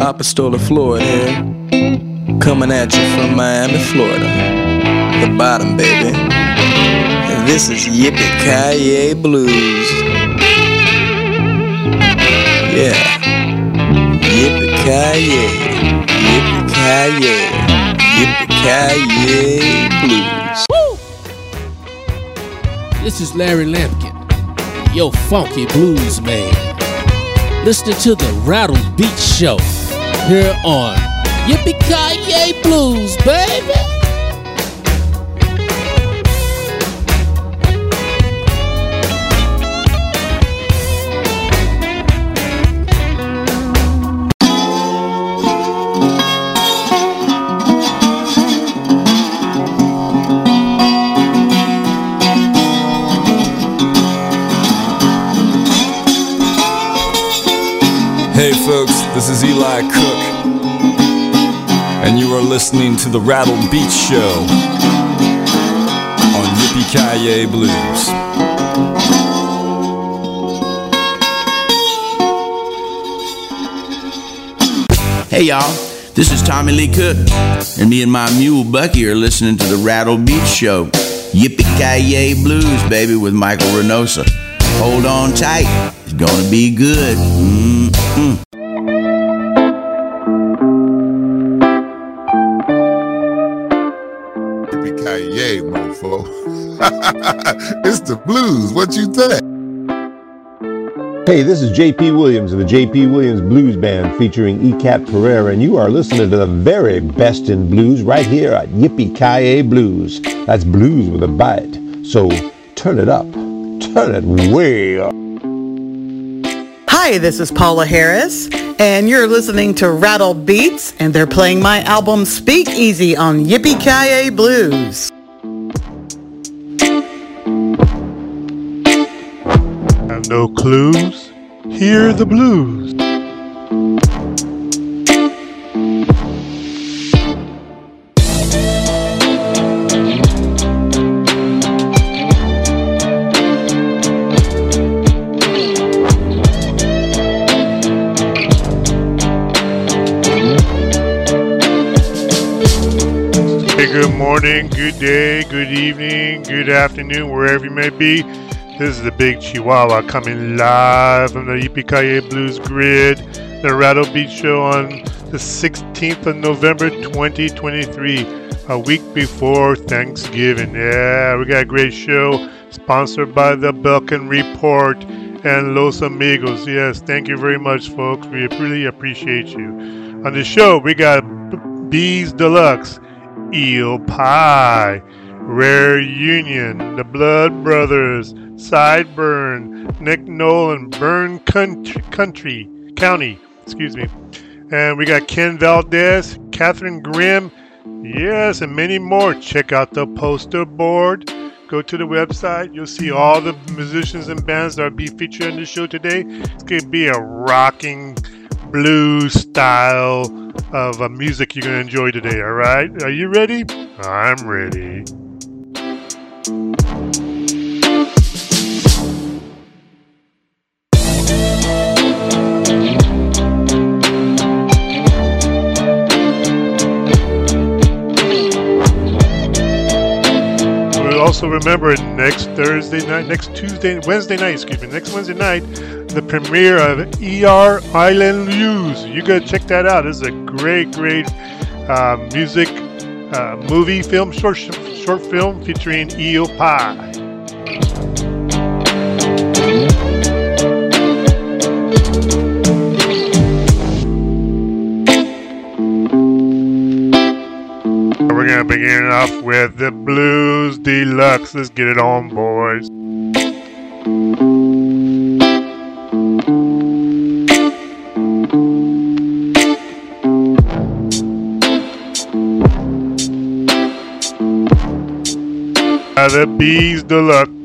Apostola Floyd here, coming at you from Miami, Florida. The bottom, baby. And this is Yippie Kaye Blues. Yeah. Yippee Kaye. Yippee Kaye. Yippee Kaye Blues. This is Larry Lampkin, yo funky blues man. Listening to the Rattle Beat Show here on Yippee Ki Yay Blues, baby. This is Eli Cook, and you are listening to the Rattle Beats Show on Yippee Ki Blues. Hey y'all, this is Tommy Lee Cook, and me and my mule Bucky are listening to the Rattle Beats Show. Yippee Ki Blues, baby, with Michael Renosa. Hold on tight, it's gonna be good. Mm-mm. it's the blues. What you think? Hey, this is JP Williams of the JP Williams Blues Band featuring ECAT Pereira, and you are listening to the very best in blues right here at Yippee Ki Blues. That's blues with a bite. So turn it up. Turn it way up. Hi, this is Paula Harris, and you're listening to Rattle Beats, and they're playing my album Speak Easy on Yippee Ki Blues. No clues? Hear the blues. Hey, good morning, good day, good evening, good afternoon, wherever you may be. This is the Big Chihuahua coming live from the Yippee Blues Grid, the Rattle Beats Show on the 16th of November 2023, a week before Thanksgiving. Yeah, we got a great show sponsored by the Belkin Report and Los Amigos. Yes, thank you very much, folks. We really appreciate you. On the show, we got Bees Deluxe, Eel Pie, Rare Union, The Blood Brothers, Sideburn, Nick Nolan, Burn Country, Country County, excuse me. And we got Ken Valdez, Catherine Grimm, yes, and many more. Check out the poster board. Go to the website. You'll see all the musicians and bands that will be featured on the show today. It's going to be a rocking blues style of uh, music you're going to enjoy today, all right? Are you ready? I'm ready. Also remember next Thursday night, next Tuesday, Wednesday night, excuse me, next Wednesday night, the premiere of ER Island News. You gotta check that out. This is a great, great uh, music uh, movie film, short short film featuring Eel Pie. Gonna begin it off with the Blues Deluxe. Let's get it on, boys. Uh, the Bees Deluxe.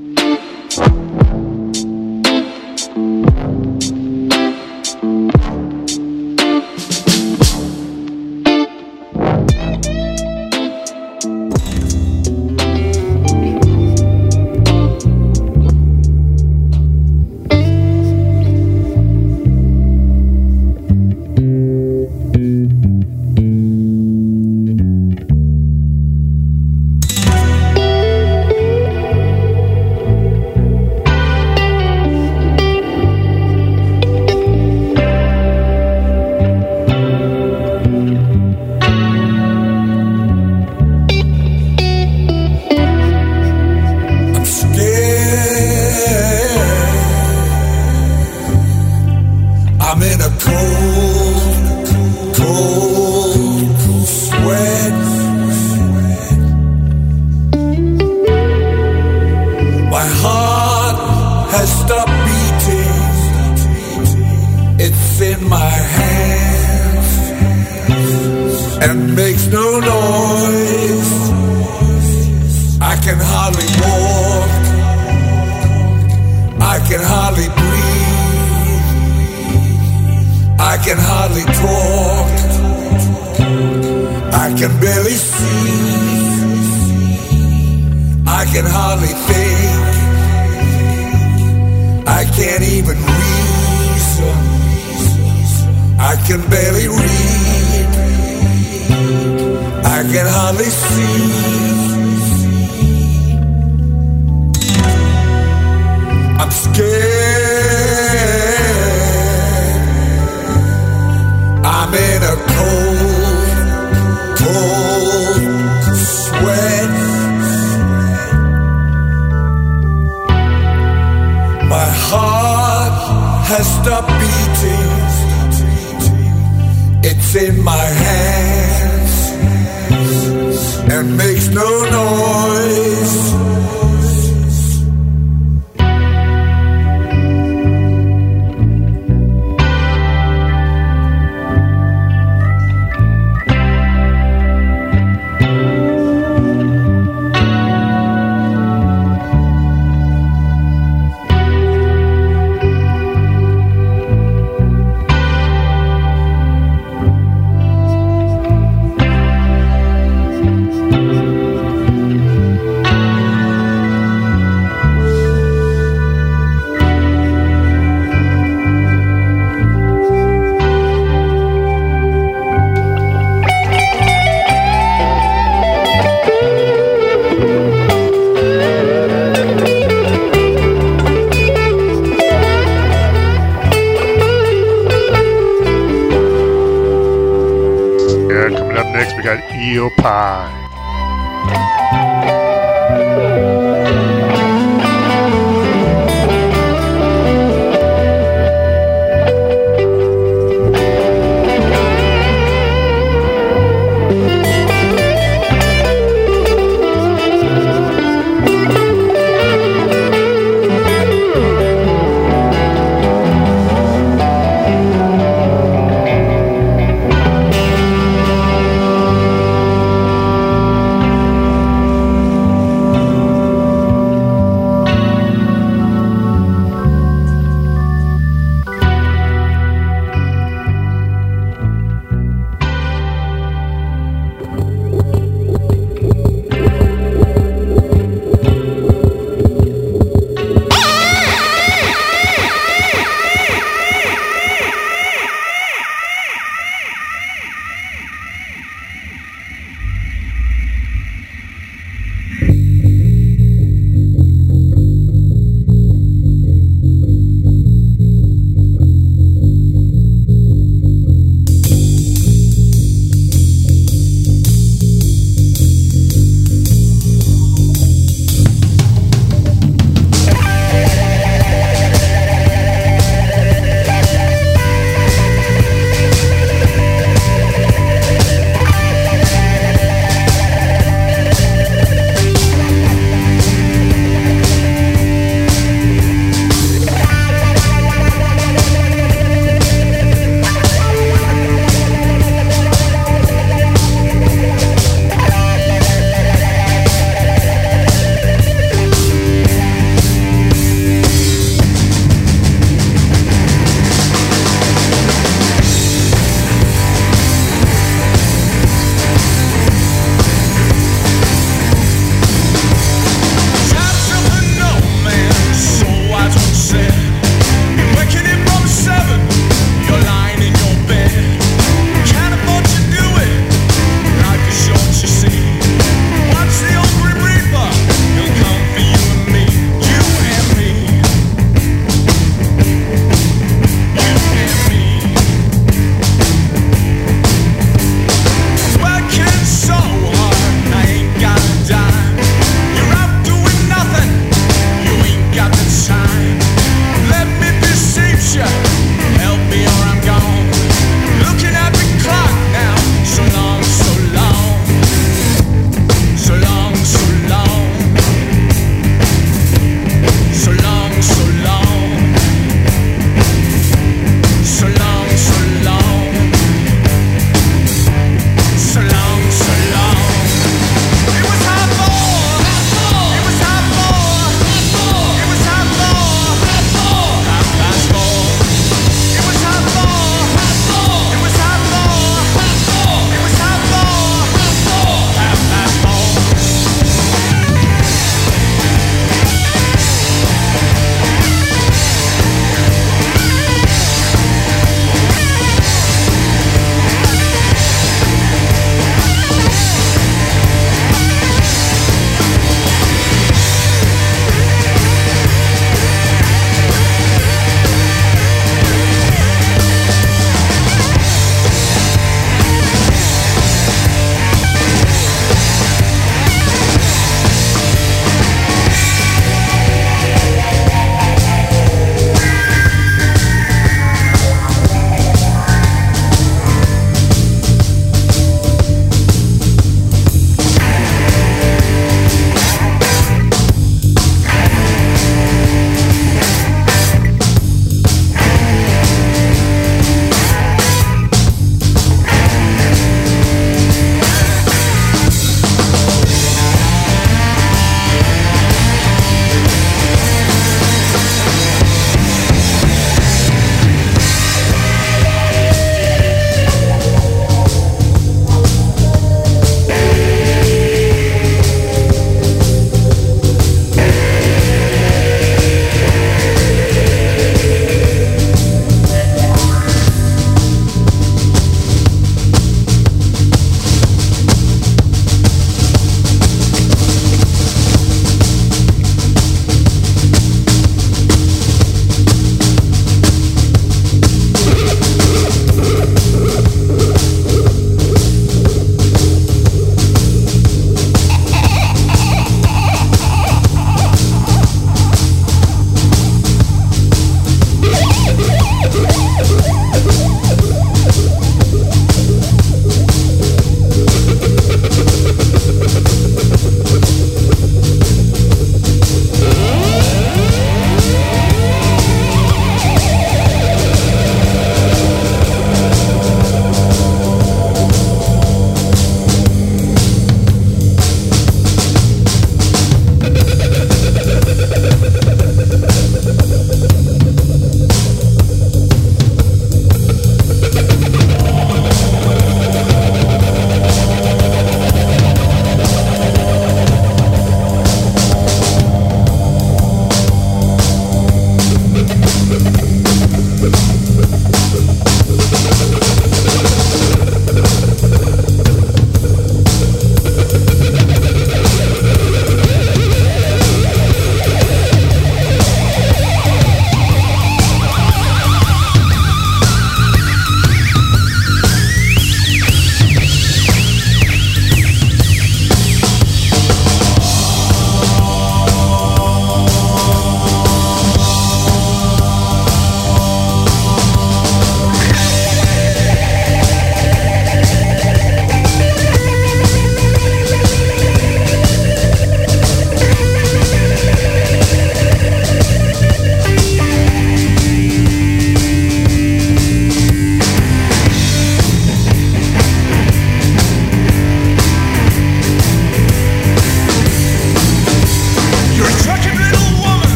Makes no noise.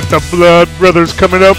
Got the Blood Brothers coming up.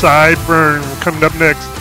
Sideburn coming up next.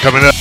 Coming up.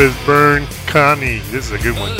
Is Burn Connie. This is a good one.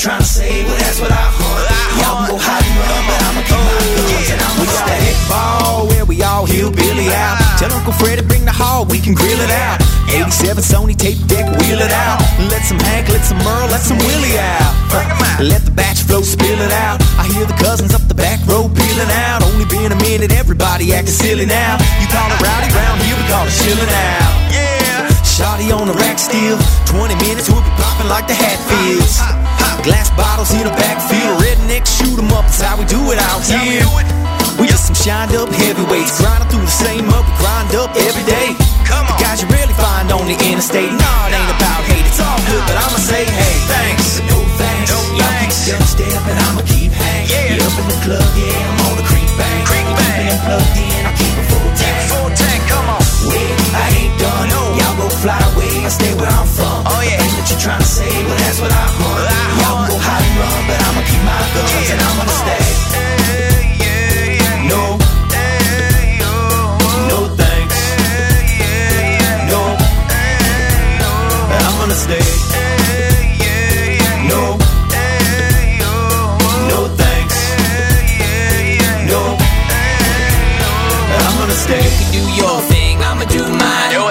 Yeah. The thing that you tryna say, well that's what I hunt. Y'all go hide and run, but I'ma keep my guns and I'ma We got stay. ball where we all hillbilly out. Tell Uncle Fred to bring the hall, we can grill it out. 87 Sony tape deck, wheel it out. Let some Hank, let some Merle, let some Willie out. Let the batch flow spill it out. I hear the cousins up the back row peeling out. Only been a minute, everybody acting silly now. You call it rowdy round here, we call it chillin' out. Yeah. Shotty on the rack still. 20 minutes, we'll be popping like the Hatfields. Uh-huh. Glass bottles in the backfield. Redneck shoot 'em up, that's how we do it out here. We just some shined up heavyweights, grinding through the same up, we grind up every day. Come The guys you really find on the interstate. Nah, it ain't about hate, it's all good, but I'ma say hey, thanks. No thanks. Y'all keep dubstep and I'ma keep hang. Yeah. up in the club, yeah, I'm on the creep bang. Creep bang. Keeping plugged in, I keep fly away, I stay where I'm from. Oh yeah. That you tryna say, well that's what I hunt. Y'all can go hide and run, but I'ma keep my guns and I'm gonna uh, stay. No. No thanks. No. I'm gonna stay. No. No thanks. No. I'm gonna stay. You can do your thing, I'ma do mine. And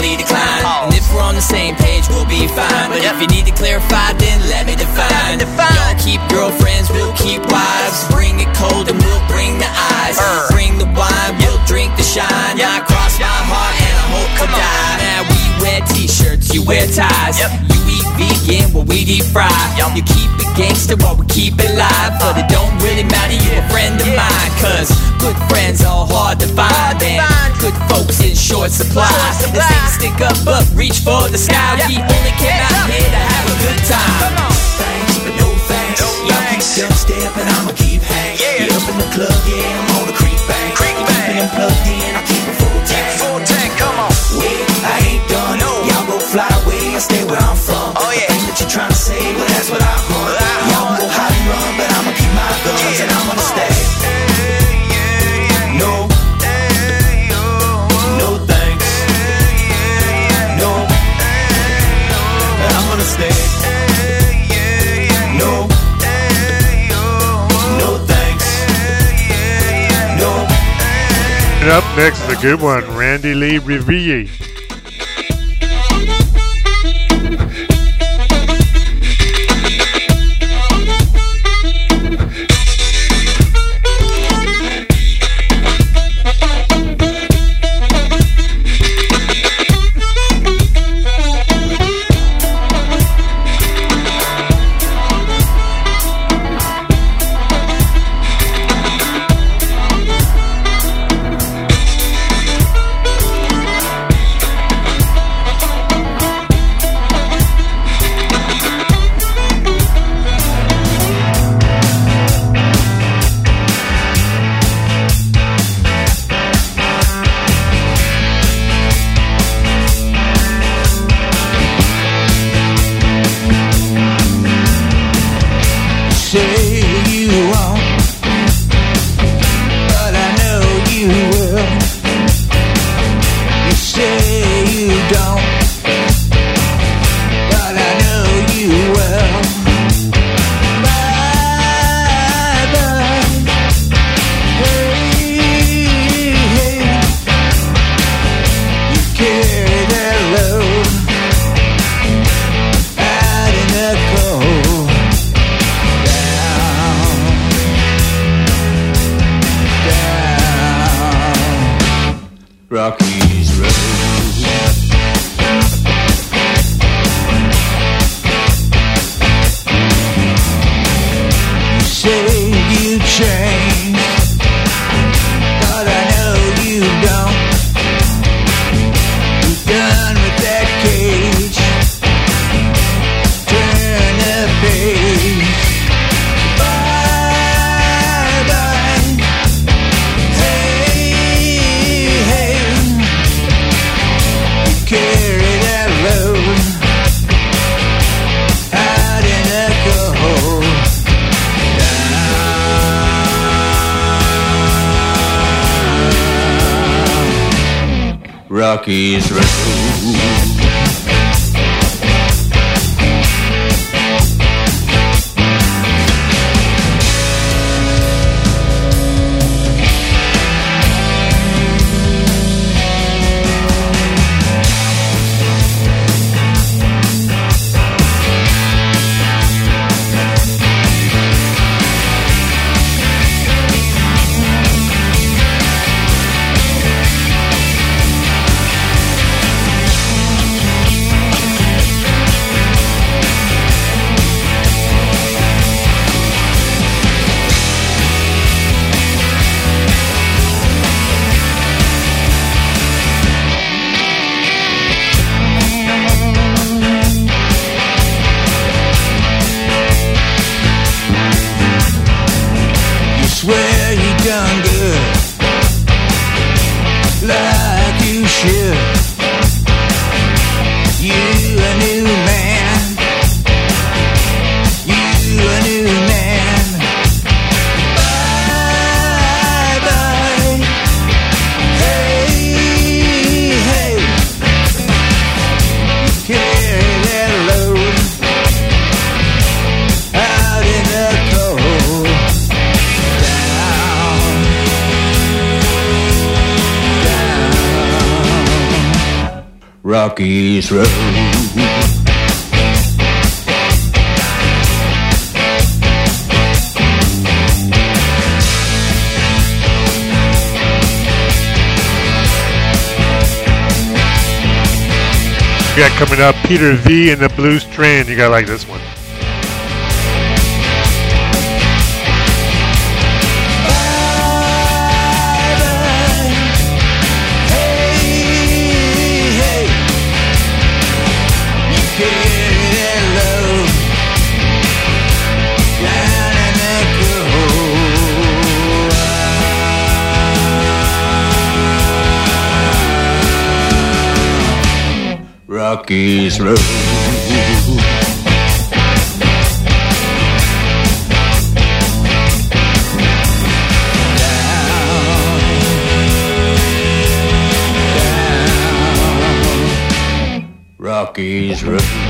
respectfully decline. And if we're on the same page, we'll be fine. But if you need to clarify, then let me define. Y'all keep girlfriends, we'll keep wives. Bring it cold and we'll bring the eyes. Bring the wine, we'll drink the shine. I cross my heart and I hope to die. Now we wear t-shirts, you wear ties. Yep. You eat vegan, well we deep fry. Yep. You keep it gangster while we keep it live. But it don't really matter, you a friend of yeah. mine. Cause good friends are hard to find. And good folks in short supply. Short supply. This ain't stick up, but reach for the sky. Yep. We only came out here to have a good time. Thanks, but no thanks. No Y'all keep stepping, I'ma keep hanging. Yeah. Up in the club, yeah. me where I'm from. Oh yeah, ain't that you trying to say? Well, that's what I want. Well, I Y'all want. know how to run, but I'ma keep my guns yeah. and I'm gonna oh. stay. Yeah, yeah, no. Oh. No thanks. No. And I'm gonna stay. up next is a good one, Randy Lee Revie. say you change. Lucky's Ragout. got coming up Peter V and the Blues Strand. You gotta like this one. Rockies Road. Rocky's Road.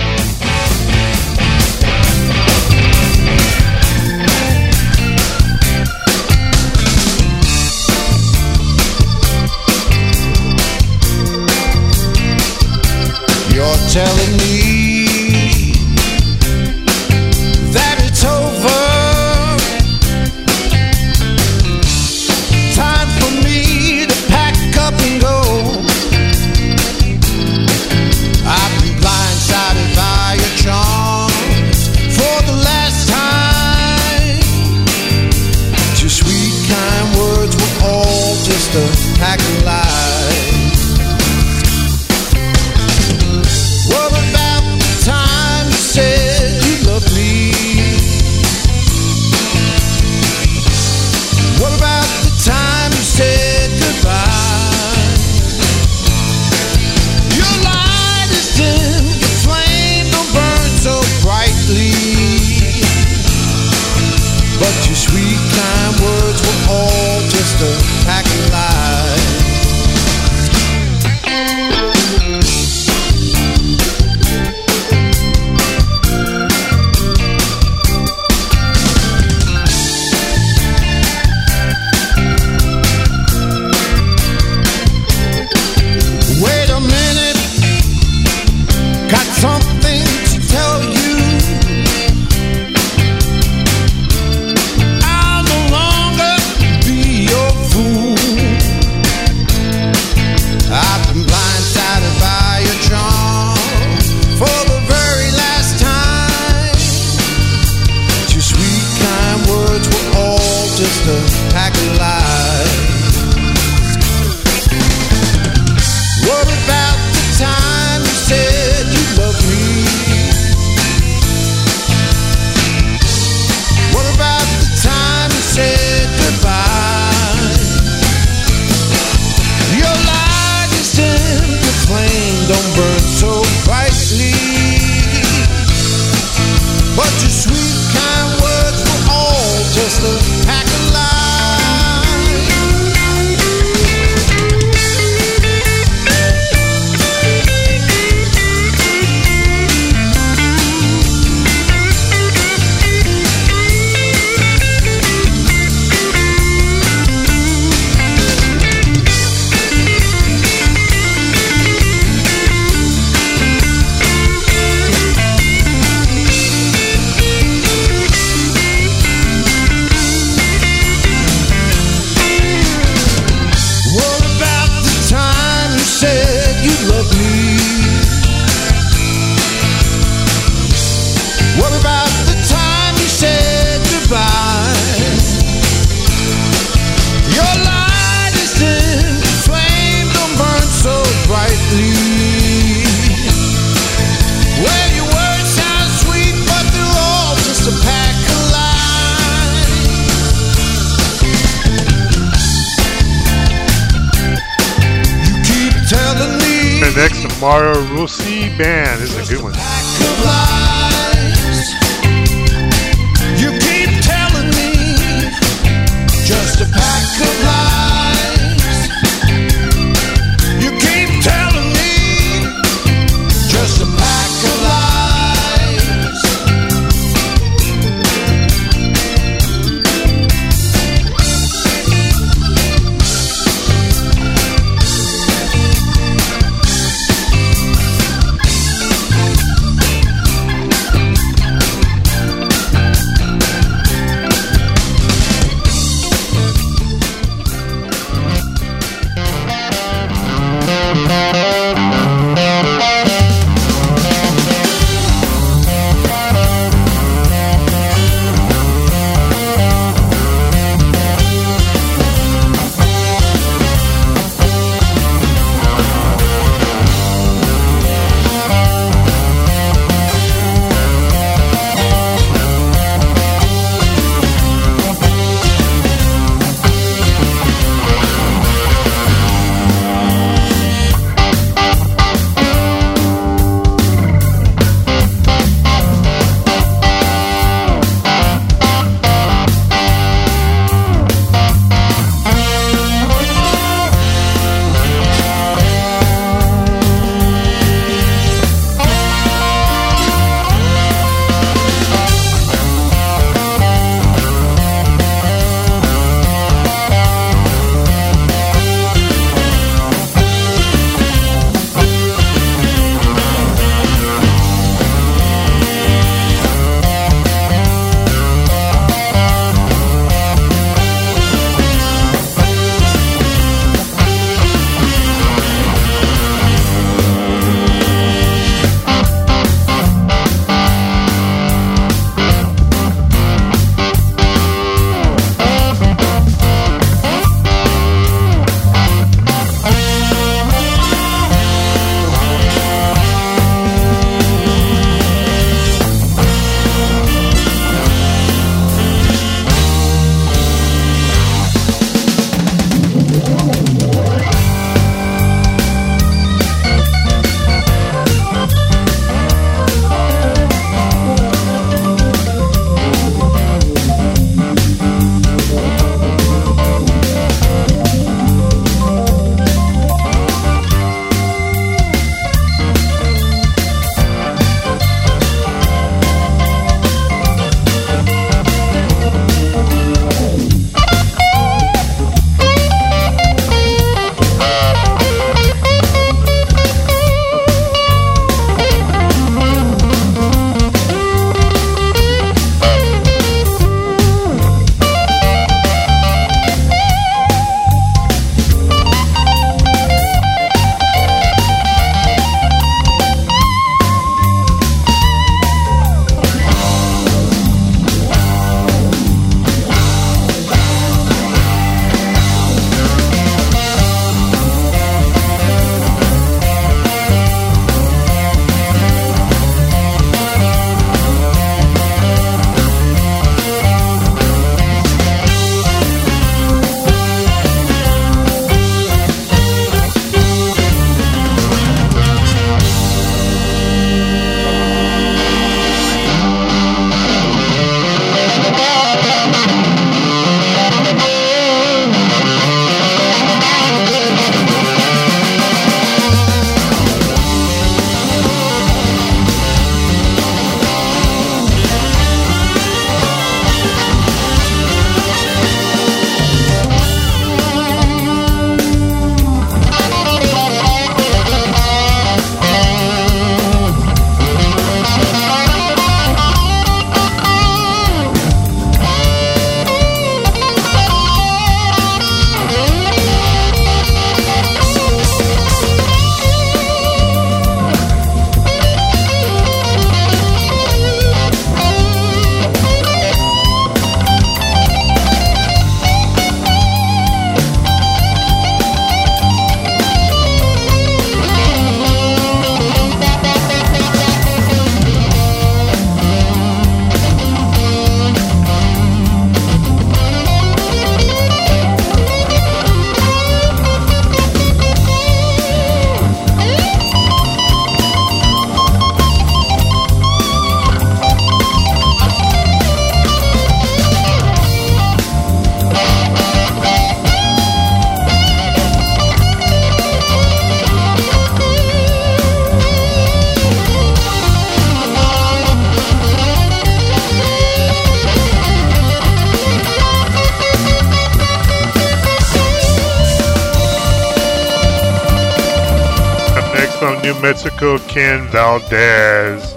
Francisco Ken Valdez.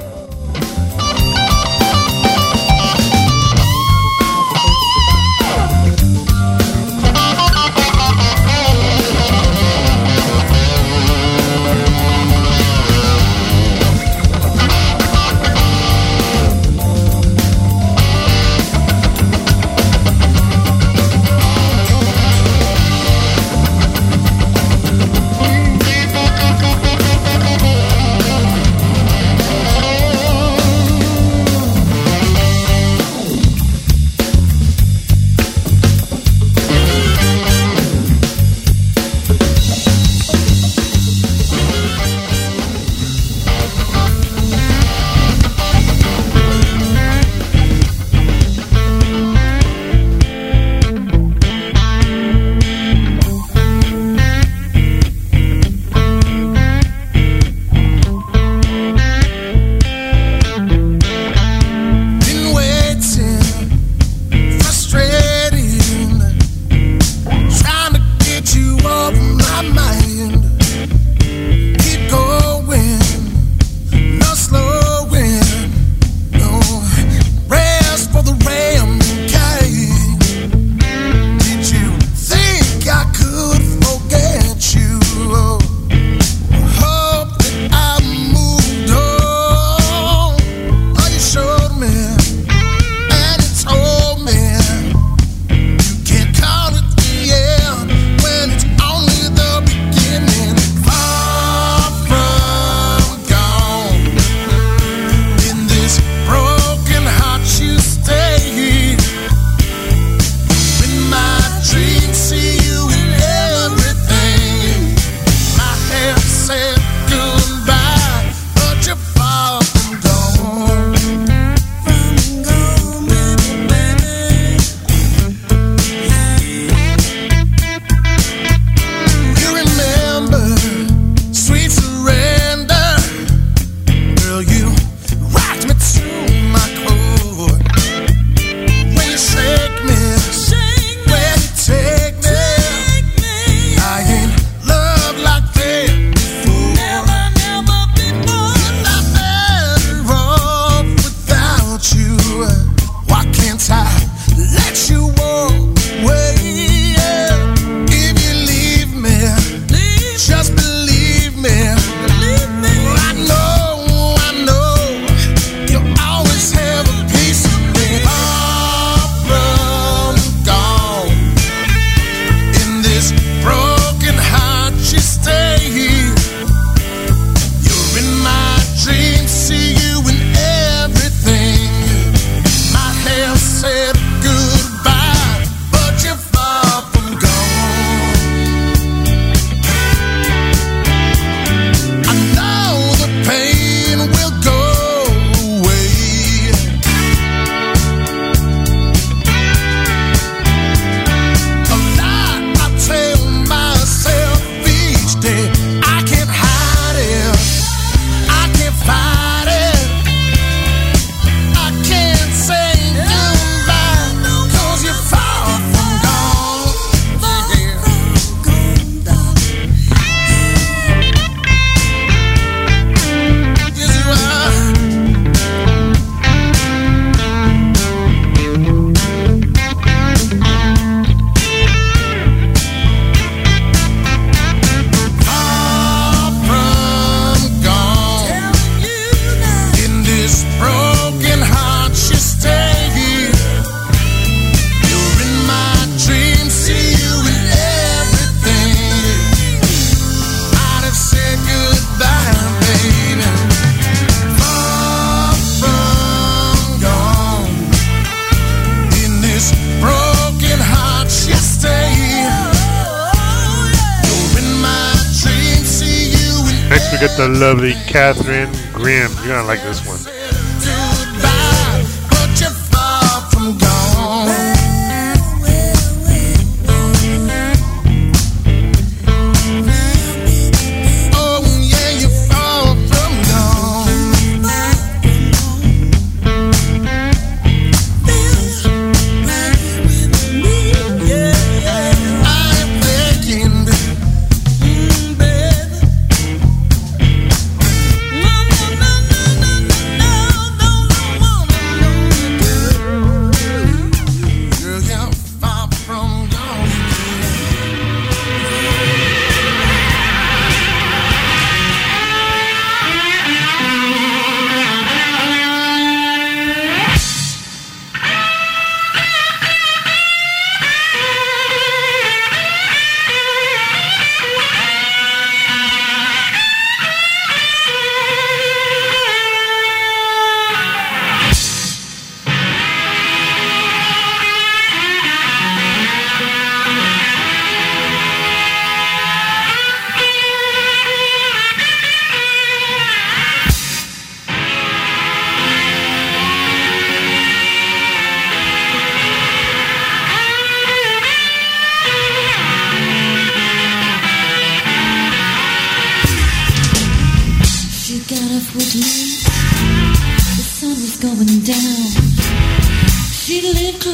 the lovely Catherine Grimm. You're gonna like this one.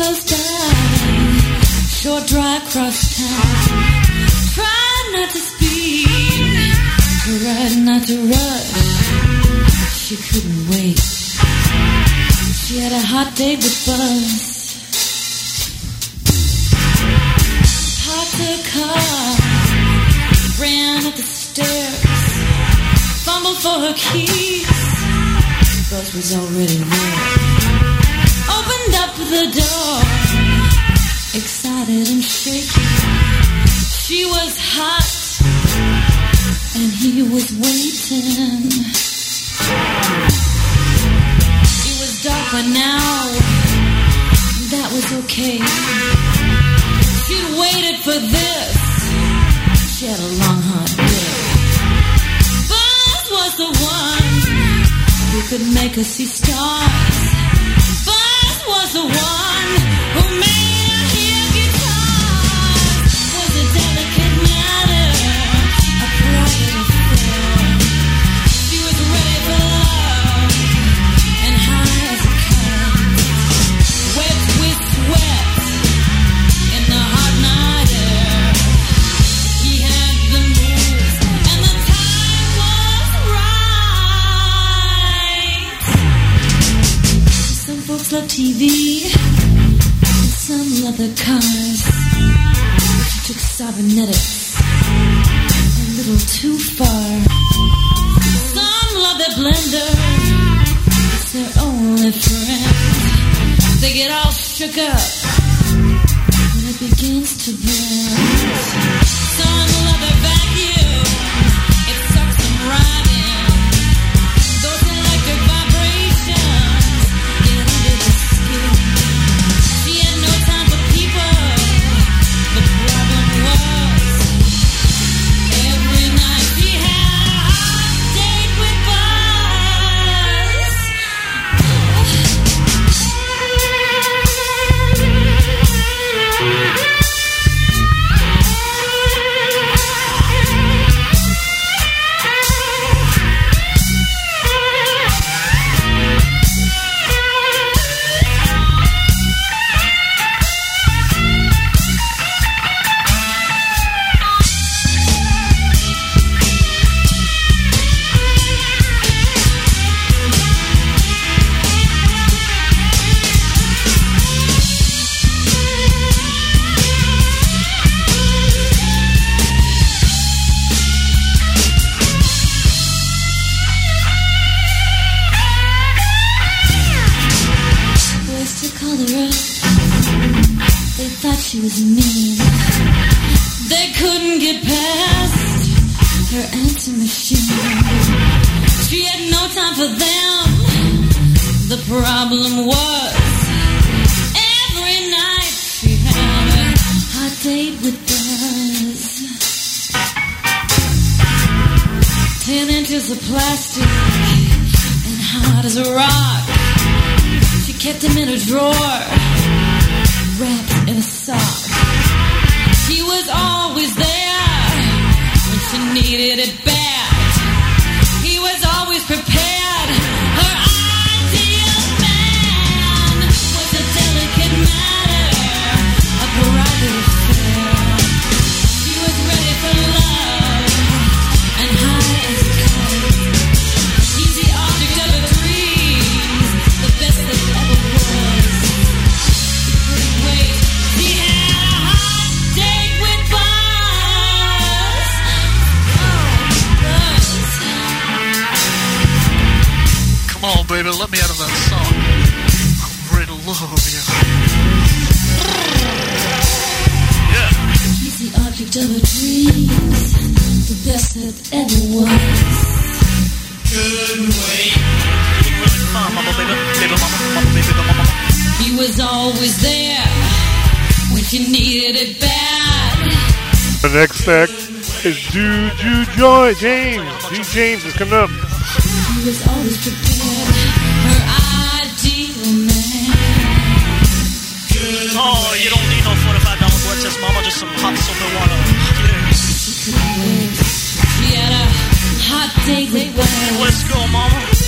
Lived close short drive across town. Tried not to speed, tried not to rush. She couldn't wait. She had a hot date with Buzz. Parked her car, ran up the stairs, fumbled for her keys. Buzz was already there. The door, excited and shaking. She was hot, and he was waiting. It was dark, but now that was okay. She'd waited for this. She had a long, hard day. Buzz was the one who could make her see stars. The one who made Some love TV, and some love their cars. She took cybernetics a little too far. Some love their blender, it's their only friend. They get all shook up when it begins to burn. The next act is Dude Ju Joy James. D James is coming up. He was always prepared. Her ideal man. Oh, you don't need no $45 blood test, mama, just some hot soap and water. She had a hot date with Buzz. Let's go, mama.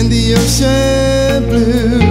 In the ocean blue.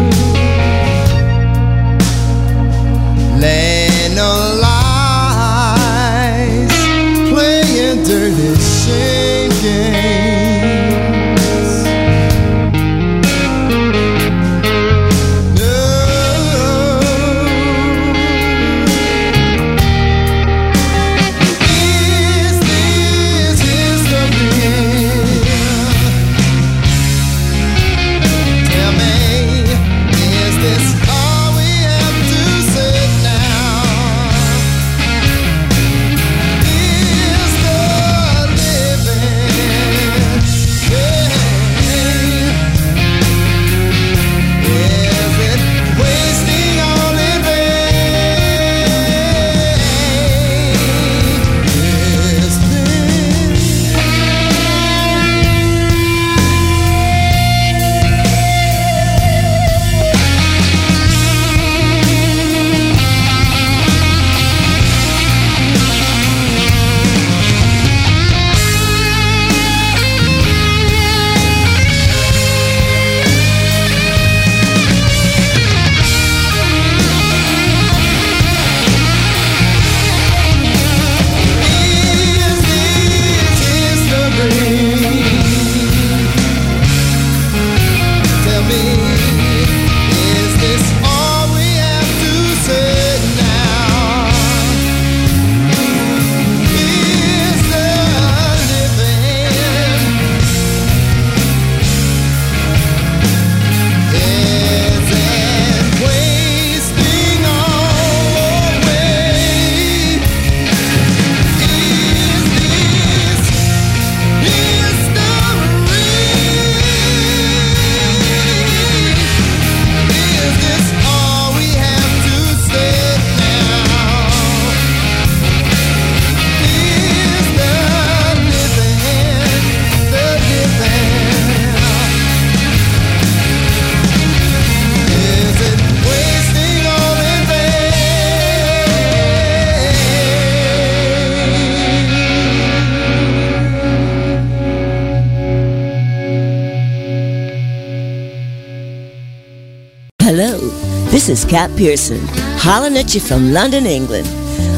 Kat Pearson, hollering at you from London, England.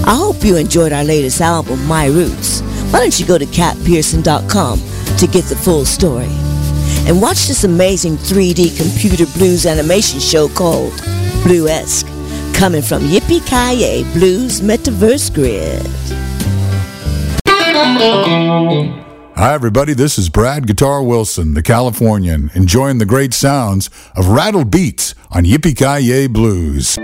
I hope you enjoyed our latest album, My Roots. Why don't you go to katpearson.com to get the full story? And watch this amazing 3D computer blues animation show called Bluesque, coming from Yippee Kaye Blues Metaverse Grid. Hi, everybody. This is Brad Guitar Wilson, the Californian, enjoying the great sounds of rattled beats on Yippee Ki Blues.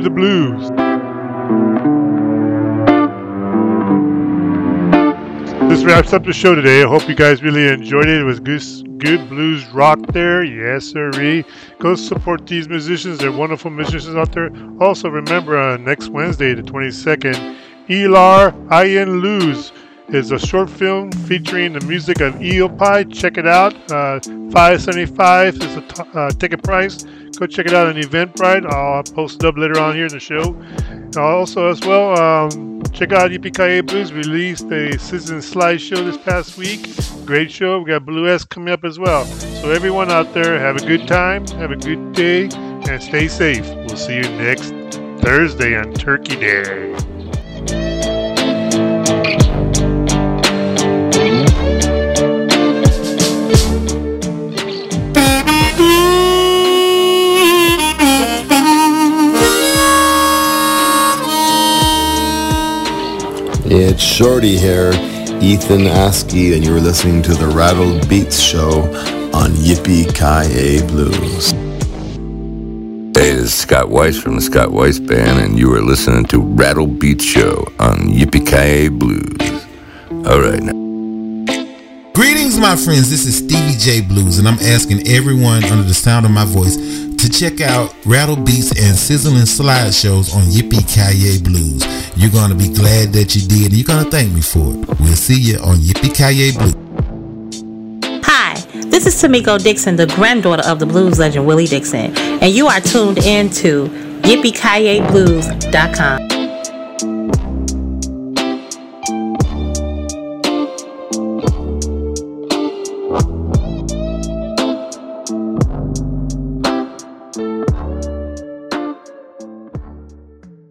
Hear the blues. This wraps up the show today. I hope you guys really enjoyed it. It was good, good blues rock there. Yes, sirree. Go support these musicians. They're wonderful musicians out there. Also, remember uh, next Wednesday, the 22nd, Elar Ian Luz is a short film featuring the music of Eel Pie. Check it out. Uh, 575 is the t- uh, ticket price. Go check it out on Eventbrite. I'll post it up later on here in the show. Also, as well, um, check out Yippee Blues. Released a Sizzling slideshow this past week. Great show. We got Bluesque coming up as well. So everyone out there, have a good time, have a good day, and stay safe. We'll see you next Thursday on Turkey Day. It's Shorty here, Ethan Askey, and you're listening to the Rattled Beats Show on Yippee Ki Blues. Hey, this is Scott Weiss from the Scott Weiss Band, and you are listening to Rattle Beats Show on Yippee Ki Blues. All right, now. Greetings, my friends. This is Stevie J Blues, and I'm asking everyone under the sound of my voice to check out Rattle Beats and Sizzling Slideshows on Yippee Ki Blues. You're going to be glad that you did, and you're going to thank me for it. We'll see you on Yippee Ki Blues. Hi, this is Tamiko Dixon, the granddaughter of the blues legend Willie Dixon, and you are tuned in to YippieKayeBlues.com.